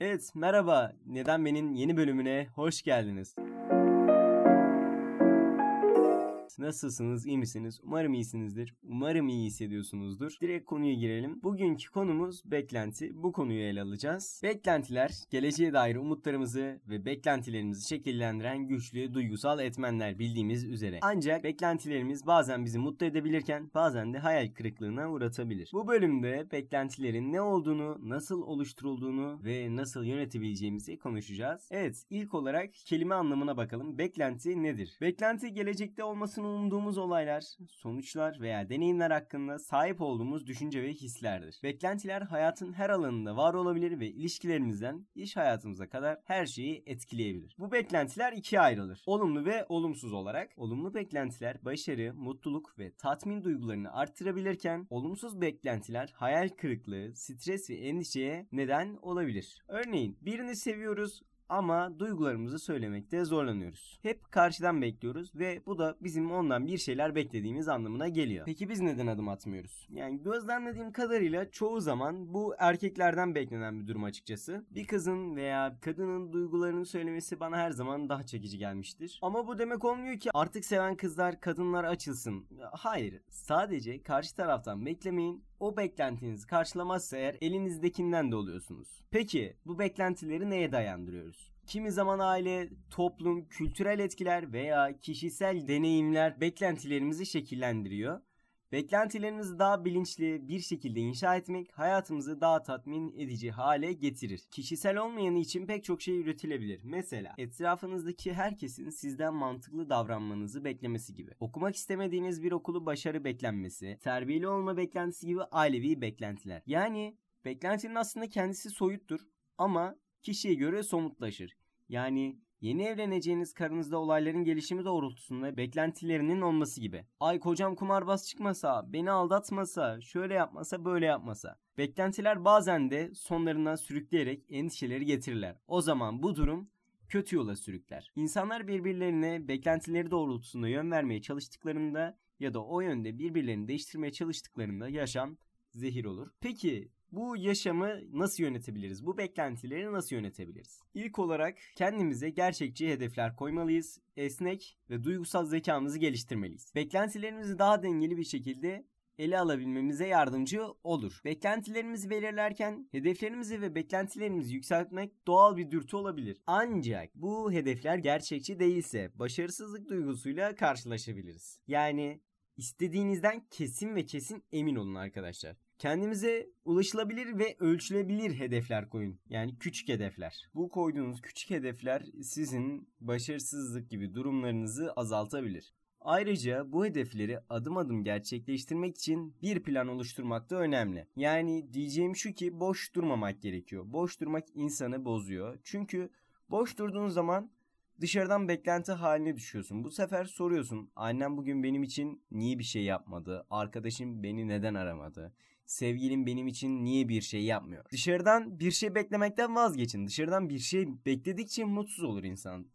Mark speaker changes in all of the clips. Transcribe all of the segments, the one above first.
Speaker 1: Evet, merhaba. Neden Ben'in yeni bölümüne hoş geldiniz. Nasılsınız? iyi misiniz? Umarım iyisinizdir. Umarım iyi hissediyorsunuzdur. Direkt konuya girelim. Bugünkü konumuz beklenti. Bu konuyu ele alacağız. Beklentiler, geleceğe dair umutlarımızı ve beklentilerimizi şekillendiren güçlü duygusal etmenler bildiğimiz üzere. Ancak beklentilerimiz bazen bizi mutlu edebilirken bazen de hayal kırıklığına uğratabilir. Bu bölümde beklentilerin ne olduğunu, nasıl oluşturulduğunu ve nasıl yönetebileceğimizi konuşacağız. Evet, ilk olarak kelime anlamına bakalım. Beklenti nedir? Beklenti gelecekte olmasını umduğumuz olaylar, sonuçlar veya deneyimler hakkında sahip olduğumuz düşünce ve hislerdir. Beklentiler hayatın her alanında var olabilir ve ilişkilerimizden iş hayatımıza kadar her şeyi etkileyebilir. Bu beklentiler ikiye ayrılır. Olumlu ve olumsuz olarak. Olumlu beklentiler başarı, mutluluk ve tatmin duygularını arttırabilirken olumsuz beklentiler hayal kırıklığı, stres ve endişeye neden olabilir. Örneğin birini seviyoruz ama duygularımızı söylemekte zorlanıyoruz. Hep karşıdan bekliyoruz ve bu da bizim ondan bir şeyler beklediğimiz anlamına geliyor. Peki biz neden adım atmıyoruz? Yani gözlemlediğim kadarıyla çoğu zaman bu erkeklerden beklenen bir durum açıkçası. Bir kızın veya kadının duygularını söylemesi bana her zaman daha çekici gelmiştir. Ama bu demek olmuyor ki artık seven kızlar, kadınlar açılsın. Hayır. Sadece karşı taraftan beklemeyin o beklentinizi karşılamazsa eğer elinizdekinden de oluyorsunuz. Peki bu beklentileri neye dayandırıyoruz? Kimi zaman aile, toplum, kültürel etkiler veya kişisel deneyimler beklentilerimizi şekillendiriyor. Beklentilerimizi daha bilinçli bir şekilde inşa etmek hayatımızı daha tatmin edici hale getirir. Kişisel olmayanı için pek çok şey üretilebilir. Mesela etrafınızdaki herkesin sizden mantıklı davranmanızı beklemesi gibi. Okumak istemediğiniz bir okulu başarı beklenmesi, terbiyeli olma beklentisi gibi ailevi beklentiler. Yani beklentinin aslında kendisi soyuttur ama kişiye göre somutlaşır. Yani Yeni evleneceğiniz karınızda olayların gelişimi doğrultusunda beklentilerinin olması gibi. Ay kocam kumarbaz çıkmasa, beni aldatmasa, şöyle yapmasa, böyle yapmasa. Beklentiler bazen de sonlarından sürükleyerek endişeleri getirirler. O zaman bu durum kötü yola sürükler. İnsanlar birbirlerine beklentileri doğrultusunda yön vermeye çalıştıklarında ya da o yönde birbirlerini değiştirmeye çalıştıklarında yaşam zehir olur. Peki bu yaşamı nasıl yönetebiliriz? Bu beklentileri nasıl yönetebiliriz? İlk olarak kendimize gerçekçi hedefler koymalıyız. Esnek ve duygusal zekamızı geliştirmeliyiz. Beklentilerimizi daha dengeli bir şekilde ele alabilmemize yardımcı olur. Beklentilerimizi belirlerken hedeflerimizi ve beklentilerimizi yükseltmek doğal bir dürtü olabilir. Ancak bu hedefler gerçekçi değilse başarısızlık duygusuyla karşılaşabiliriz. Yani istediğinizden kesin ve kesin emin olun arkadaşlar. Kendimize ulaşılabilir ve ölçülebilir hedefler koyun. Yani küçük hedefler. Bu koyduğunuz küçük hedefler sizin başarısızlık gibi durumlarınızı azaltabilir. Ayrıca bu hedefleri adım adım gerçekleştirmek için bir plan oluşturmak da önemli. Yani diyeceğim şu ki boş durmamak gerekiyor. Boş durmak insanı bozuyor. Çünkü boş durduğun zaman dışarıdan beklenti haline düşüyorsun. Bu sefer soruyorsun. Annem bugün benim için niye bir şey yapmadı? Arkadaşım beni neden aramadı? Sevgilim benim için niye bir şey yapmıyor? Dışarıdan bir şey beklemekten vazgeçin. Dışarıdan bir şey bekledikçe mutsuz olur insan.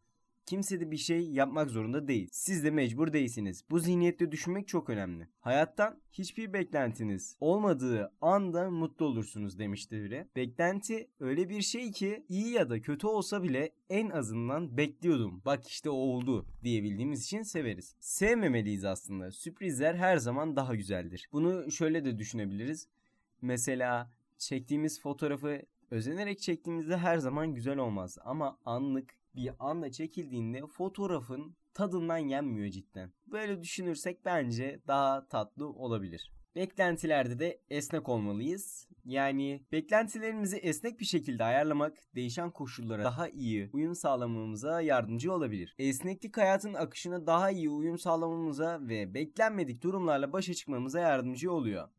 Speaker 1: Kimse de bir şey yapmak zorunda değil. Siz de mecbur değilsiniz. Bu zihniyette düşünmek çok önemli. Hayattan hiçbir beklentiniz olmadığı anda mutlu olursunuz demişti biri. Beklenti öyle bir şey ki iyi ya da kötü olsa bile en azından bekliyordum. Bak işte o oldu diyebildiğimiz için severiz. Sevmemeliyiz aslında. Sürprizler her zaman daha güzeldir. Bunu şöyle de düşünebiliriz. Mesela çektiğimiz fotoğrafı özenerek çektiğimizde her zaman güzel olmaz ama anlık bir anda çekildiğinde fotoğrafın tadından yenmiyor cidden. Böyle düşünürsek bence daha tatlı olabilir. Beklentilerde de esnek olmalıyız. Yani beklentilerimizi esnek bir şekilde ayarlamak değişen koşullara daha iyi uyum sağlamamıza yardımcı olabilir. Esneklik hayatın akışına daha iyi uyum sağlamamıza ve beklenmedik durumlarla başa çıkmamıza yardımcı oluyor.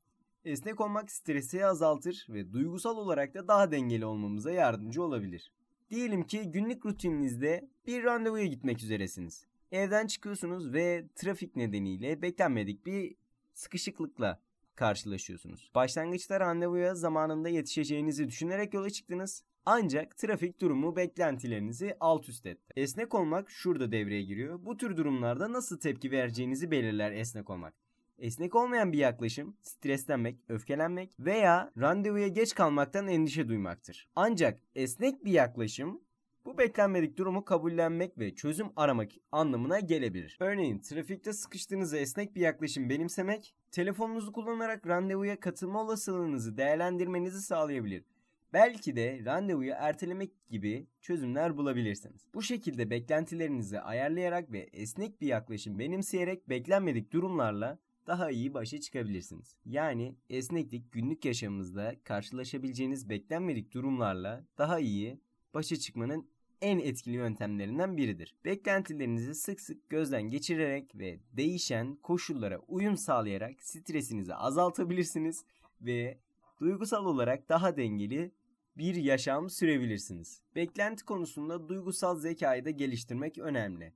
Speaker 1: Esnek olmak stresi azaltır ve duygusal olarak da daha dengeli olmamıza yardımcı olabilir. Diyelim ki günlük rutininizde bir randevuya gitmek üzeresiniz. Evden çıkıyorsunuz ve trafik nedeniyle beklenmedik bir sıkışıklıkla karşılaşıyorsunuz. Başlangıçta randevuya zamanında yetişeceğinizi düşünerek yola çıktınız. Ancak trafik durumu beklentilerinizi alt üst etti. Esnek olmak şurada devreye giriyor. Bu tür durumlarda nasıl tepki vereceğinizi belirler esnek olmak. Esnek olmayan bir yaklaşım streslenmek, öfkelenmek veya randevuya geç kalmaktan endişe duymaktır. Ancak esnek bir yaklaşım bu beklenmedik durumu kabullenmek ve çözüm aramak anlamına gelebilir. Örneğin trafikte sıkıştığınızda esnek bir yaklaşım benimsemek, telefonunuzu kullanarak randevuya katılma olasılığınızı değerlendirmenizi sağlayabilir. Belki de randevuyu ertelemek gibi çözümler bulabilirsiniz. Bu şekilde beklentilerinizi ayarlayarak ve esnek bir yaklaşım benimseyerek beklenmedik durumlarla daha iyi başa çıkabilirsiniz. Yani esneklik günlük yaşamınızda karşılaşabileceğiniz beklenmedik durumlarla daha iyi başa çıkmanın en etkili yöntemlerinden biridir. Beklentilerinizi sık sık gözden geçirerek ve değişen koşullara uyum sağlayarak stresinizi azaltabilirsiniz ve duygusal olarak daha dengeli bir yaşam sürebilirsiniz. Beklenti konusunda duygusal zekayı da geliştirmek önemli.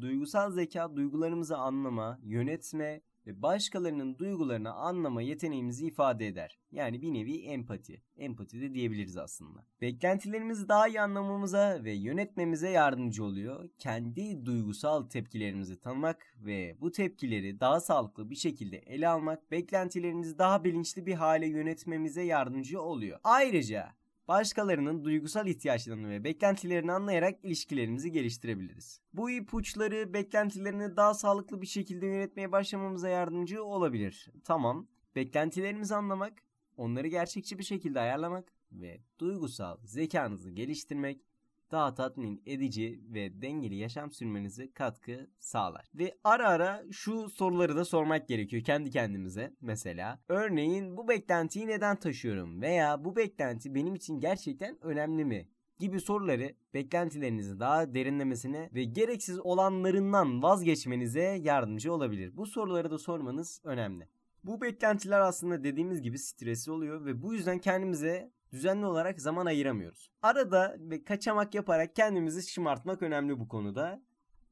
Speaker 1: Duygusal zeka duygularımızı anlama, yönetme ve başkalarının duygularını anlama yeteneğimizi ifade eder. Yani bir nevi empati. Empati de diyebiliriz aslında. Beklentilerimizi daha iyi anlamamıza ve yönetmemize yardımcı oluyor. Kendi duygusal tepkilerimizi tanımak ve bu tepkileri daha sağlıklı bir şekilde ele almak beklentilerimizi daha bilinçli bir hale yönetmemize yardımcı oluyor. Ayrıca başkalarının duygusal ihtiyaçlarını ve beklentilerini anlayarak ilişkilerimizi geliştirebiliriz. Bu ipuçları beklentilerini daha sağlıklı bir şekilde yönetmeye başlamamıza yardımcı olabilir. Tamam, beklentilerimizi anlamak, onları gerçekçi bir şekilde ayarlamak ve duygusal zekanızı geliştirmek daha tatmin edici ve dengeli yaşam sürmenize katkı sağlar. Ve ara ara şu soruları da sormak gerekiyor kendi kendimize mesela. Örneğin bu beklentiyi neden taşıyorum veya bu beklenti benim için gerçekten önemli mi? gibi soruları beklentilerinizi daha derinlemesine ve gereksiz olanlarından vazgeçmenize yardımcı olabilir. Bu soruları da sormanız önemli. Bu beklentiler aslında dediğimiz gibi stresli oluyor ve bu yüzden kendimize düzenli olarak zaman ayıramıyoruz. Arada ve kaçamak yaparak kendimizi şımartmak önemli bu konuda.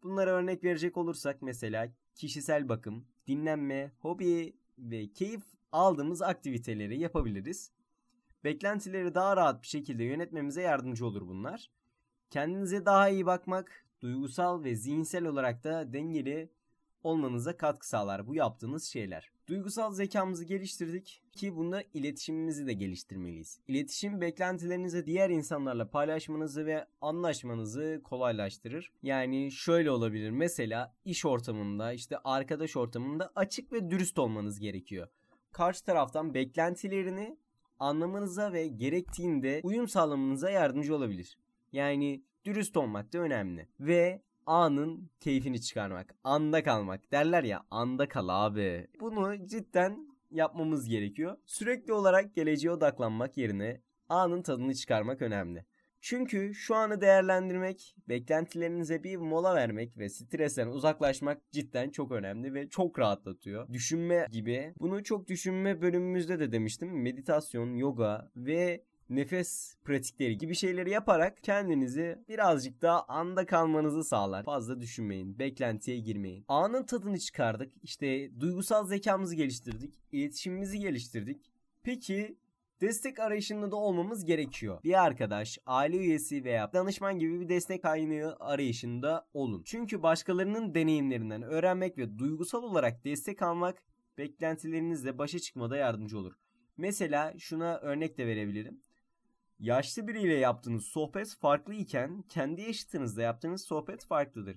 Speaker 1: Bunlara örnek verecek olursak mesela kişisel bakım, dinlenme, hobi ve keyif aldığımız aktiviteleri yapabiliriz. Beklentileri daha rahat bir şekilde yönetmemize yardımcı olur bunlar. Kendinize daha iyi bakmak, duygusal ve zihinsel olarak da dengeli olmanıza katkı sağlar bu yaptığınız şeyler. Duygusal zekamızı geliştirdik ki bunda iletişimimizi de geliştirmeliyiz. İletişim beklentilerinizi diğer insanlarla paylaşmanızı ve anlaşmanızı kolaylaştırır. Yani şöyle olabilir mesela iş ortamında işte arkadaş ortamında açık ve dürüst olmanız gerekiyor. Karşı taraftan beklentilerini anlamanıza ve gerektiğinde uyum sağlamanıza yardımcı olabilir. Yani dürüst olmak da önemli. Ve anın keyfini çıkarmak. Anda kalmak. Derler ya anda kal abi. Bunu cidden yapmamız gerekiyor. Sürekli olarak geleceğe odaklanmak yerine anın tadını çıkarmak önemli. Çünkü şu anı değerlendirmek, beklentilerinize bir mola vermek ve stresten uzaklaşmak cidden çok önemli ve çok rahatlatıyor. Düşünme gibi. Bunu çok düşünme bölümümüzde de demiştim. Meditasyon, yoga ve nefes pratikleri gibi şeyleri yaparak kendinizi birazcık daha anda kalmanızı sağlar. Fazla düşünmeyin, beklentiye girmeyin. Anın tadını çıkardık. İşte duygusal zekamızı geliştirdik, iletişimimizi geliştirdik. Peki Destek arayışında da olmamız gerekiyor. Bir arkadaş, aile üyesi veya danışman gibi bir destek kaynağı arayışında olun. Çünkü başkalarının deneyimlerinden öğrenmek ve duygusal olarak destek almak beklentilerinizle başa çıkmada yardımcı olur. Mesela şuna örnek de verebilirim. Yaşlı biriyle yaptığınız sohbet farklı iken kendi yaşıtınızda yaptığınız sohbet farklıdır.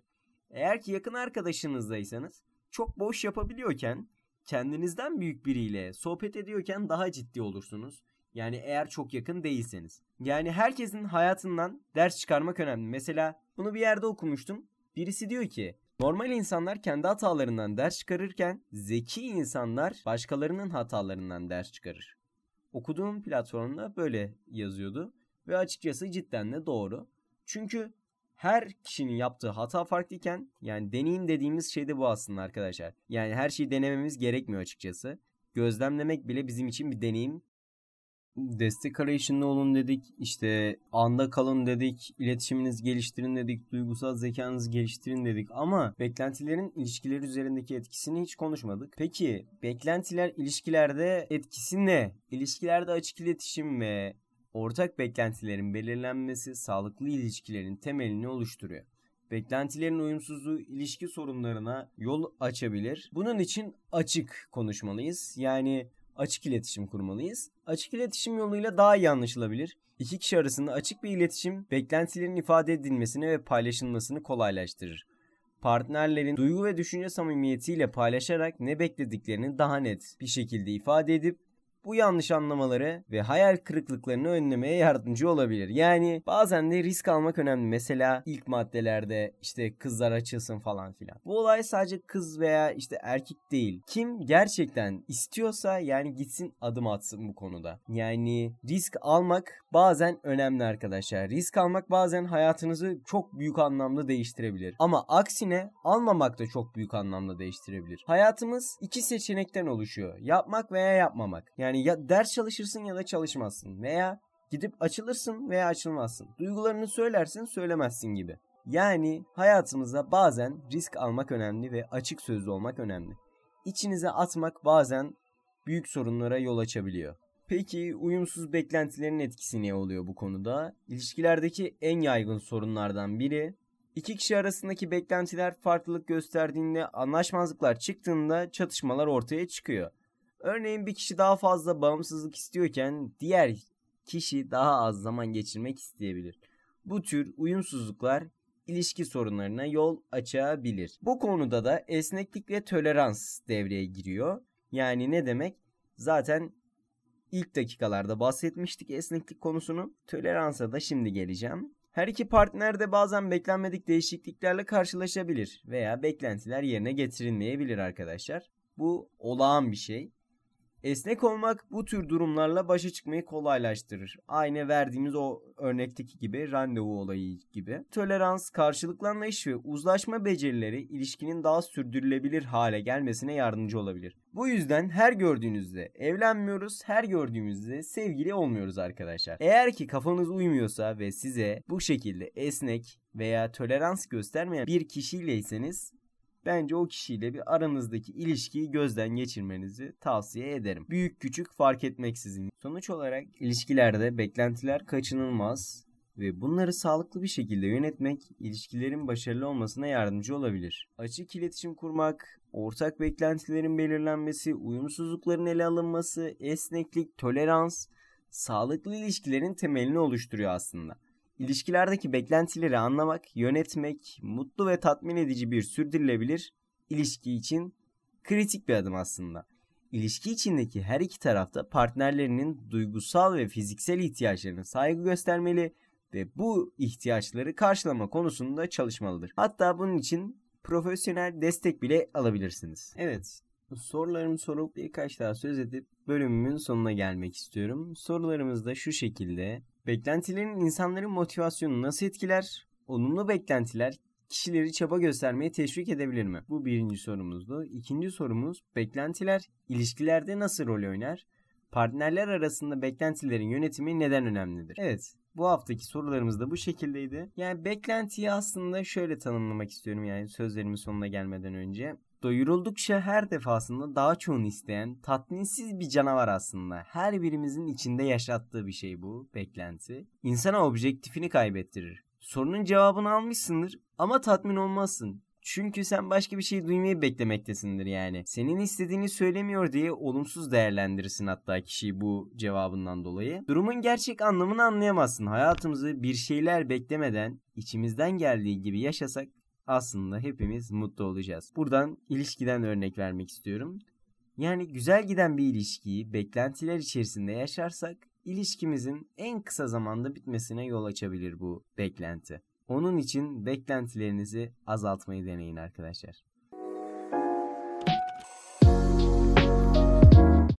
Speaker 1: Eğer ki yakın arkadaşınızdaysanız çok boş yapabiliyorken kendinizden büyük biriyle sohbet ediyorken daha ciddi olursunuz. Yani eğer çok yakın değilseniz. Yani herkesin hayatından ders çıkarmak önemli. Mesela bunu bir yerde okumuştum. Birisi diyor ki normal insanlar kendi hatalarından ders çıkarırken zeki insanlar başkalarının hatalarından ders çıkarır. Okuduğum platformda böyle yazıyordu ve açıkçası cidden de doğru. Çünkü her kişinin yaptığı hata farklıyken yani deneyim dediğimiz şey de bu aslında arkadaşlar. Yani her şeyi denememiz gerekmiyor açıkçası. Gözlemlemek bile bizim için bir deneyim. Destek arayışında olun dedik, işte anda kalın dedik, iletişiminizi geliştirin dedik, duygusal zekanızı geliştirin dedik ama beklentilerin ilişkiler üzerindeki etkisini hiç konuşmadık. Peki beklentiler ilişkilerde etkisi ne? İlişkilerde açık iletişim ve ortak beklentilerin belirlenmesi sağlıklı ilişkilerin temelini oluşturuyor. beklentilerin uyumsuzluğu ilişki sorunlarına yol açabilir. Bunun için açık konuşmalıyız. Yani açık iletişim kurmalıyız. Açık iletişim yoluyla daha iyi anlaşılabilir. İki kişi arasında açık bir iletişim beklentilerin ifade edilmesini ve paylaşılmasını kolaylaştırır. Partnerlerin duygu ve düşünce samimiyetiyle paylaşarak ne beklediklerini daha net bir şekilde ifade edip bu yanlış anlamaları ve hayal kırıklıklarını önlemeye yardımcı olabilir. Yani bazen de risk almak önemli. Mesela ilk maddelerde işte kızlar açılsın falan filan. Bu olay sadece kız veya işte erkek değil. Kim gerçekten istiyorsa yani gitsin adım atsın bu konuda. Yani risk almak bazen önemli arkadaşlar. Risk almak bazen hayatınızı çok büyük anlamda değiştirebilir. Ama aksine almamak da çok büyük anlamda değiştirebilir. Hayatımız iki seçenekten oluşuyor. Yapmak veya yapmamak. Yani yani ya ders çalışırsın ya da çalışmazsın veya gidip açılırsın veya açılmazsın. Duygularını söylersin söylemezsin gibi. Yani hayatımızda bazen risk almak önemli ve açık sözlü olmak önemli. İçinize atmak bazen büyük sorunlara yol açabiliyor. Peki uyumsuz beklentilerin etkisi ne oluyor bu konuda? İlişkilerdeki en yaygın sorunlardan biri İki kişi arasındaki beklentiler farklılık gösterdiğinde anlaşmazlıklar çıktığında çatışmalar ortaya çıkıyor. Örneğin bir kişi daha fazla bağımsızlık istiyorken diğer kişi daha az zaman geçirmek isteyebilir. Bu tür uyumsuzluklar ilişki sorunlarına yol açabilir. Bu konuda da esneklik ve tolerans devreye giriyor. Yani ne demek? Zaten ilk dakikalarda bahsetmiştik esneklik konusunu. Toleransa da şimdi geleceğim. Her iki partner de bazen beklenmedik değişikliklerle karşılaşabilir veya beklentiler yerine getirilmeyebilir arkadaşlar. Bu olağan bir şey. Esnek olmak bu tür durumlarla başa çıkmayı kolaylaştırır. Aynı verdiğimiz o örnekteki gibi randevu olayı gibi. Tolerans, karşılıklı anlayış ve uzlaşma becerileri ilişkinin daha sürdürülebilir hale gelmesine yardımcı olabilir. Bu yüzden her gördüğünüzde evlenmiyoruz, her gördüğümüzde sevgili olmuyoruz arkadaşlar. Eğer ki kafanız uymuyorsa ve size bu şekilde esnek veya tolerans göstermeyen bir kişileyseniz Bence o kişiyle bir aranızdaki ilişkiyi gözden geçirmenizi tavsiye ederim. Büyük küçük fark etmeksizin. Sonuç olarak ilişkilerde beklentiler kaçınılmaz ve bunları sağlıklı bir şekilde yönetmek ilişkilerin başarılı olmasına yardımcı olabilir. Açık iletişim kurmak, ortak beklentilerin belirlenmesi, uyumsuzlukların ele alınması, esneklik, tolerans, sağlıklı ilişkilerin temelini oluşturuyor aslında. İlişkilerdeki beklentileri anlamak, yönetmek, mutlu ve tatmin edici bir sürdürülebilir ilişki için kritik bir adım aslında. İlişki içindeki her iki tarafta partnerlerinin duygusal ve fiziksel ihtiyaçlarına saygı göstermeli ve bu ihtiyaçları karşılama konusunda çalışmalıdır. Hatta bunun için profesyonel destek bile alabilirsiniz. Evet, sorularımı sorup birkaç daha söz edip bölümümün sonuna gelmek istiyorum. Sorularımız da şu şekilde. Beklentilerin insanların motivasyonunu nasıl etkiler? Olumlu beklentiler kişileri çaba göstermeye teşvik edebilir mi? Bu birinci sorumuzdu. İkinci sorumuz beklentiler ilişkilerde nasıl rol oynar? Partnerler arasında beklentilerin yönetimi neden önemlidir? Evet, bu haftaki sorularımız da bu şekildeydi. Yani beklentiyi aslında şöyle tanımlamak istiyorum yani sözlerimin sonuna gelmeden önce. Doyuruldukça her defasında daha çoğunu isteyen tatminsiz bir canavar aslında. Her birimizin içinde yaşattığı bir şey bu beklenti. İnsana objektifini kaybettirir. Sorunun cevabını almışsındır ama tatmin olmazsın. Çünkü sen başka bir şey duymayı beklemektesindir yani. Senin istediğini söylemiyor diye olumsuz değerlendirirsin hatta kişiyi bu cevabından dolayı. Durumun gerçek anlamını anlayamazsın. Hayatımızı bir şeyler beklemeden içimizden geldiği gibi yaşasak aslında hepimiz mutlu olacağız. Buradan ilişkiden örnek vermek istiyorum. Yani güzel giden bir ilişkiyi beklentiler içerisinde yaşarsak ilişkimizin en kısa zamanda bitmesine yol açabilir bu beklenti. Onun için beklentilerinizi azaltmayı deneyin arkadaşlar.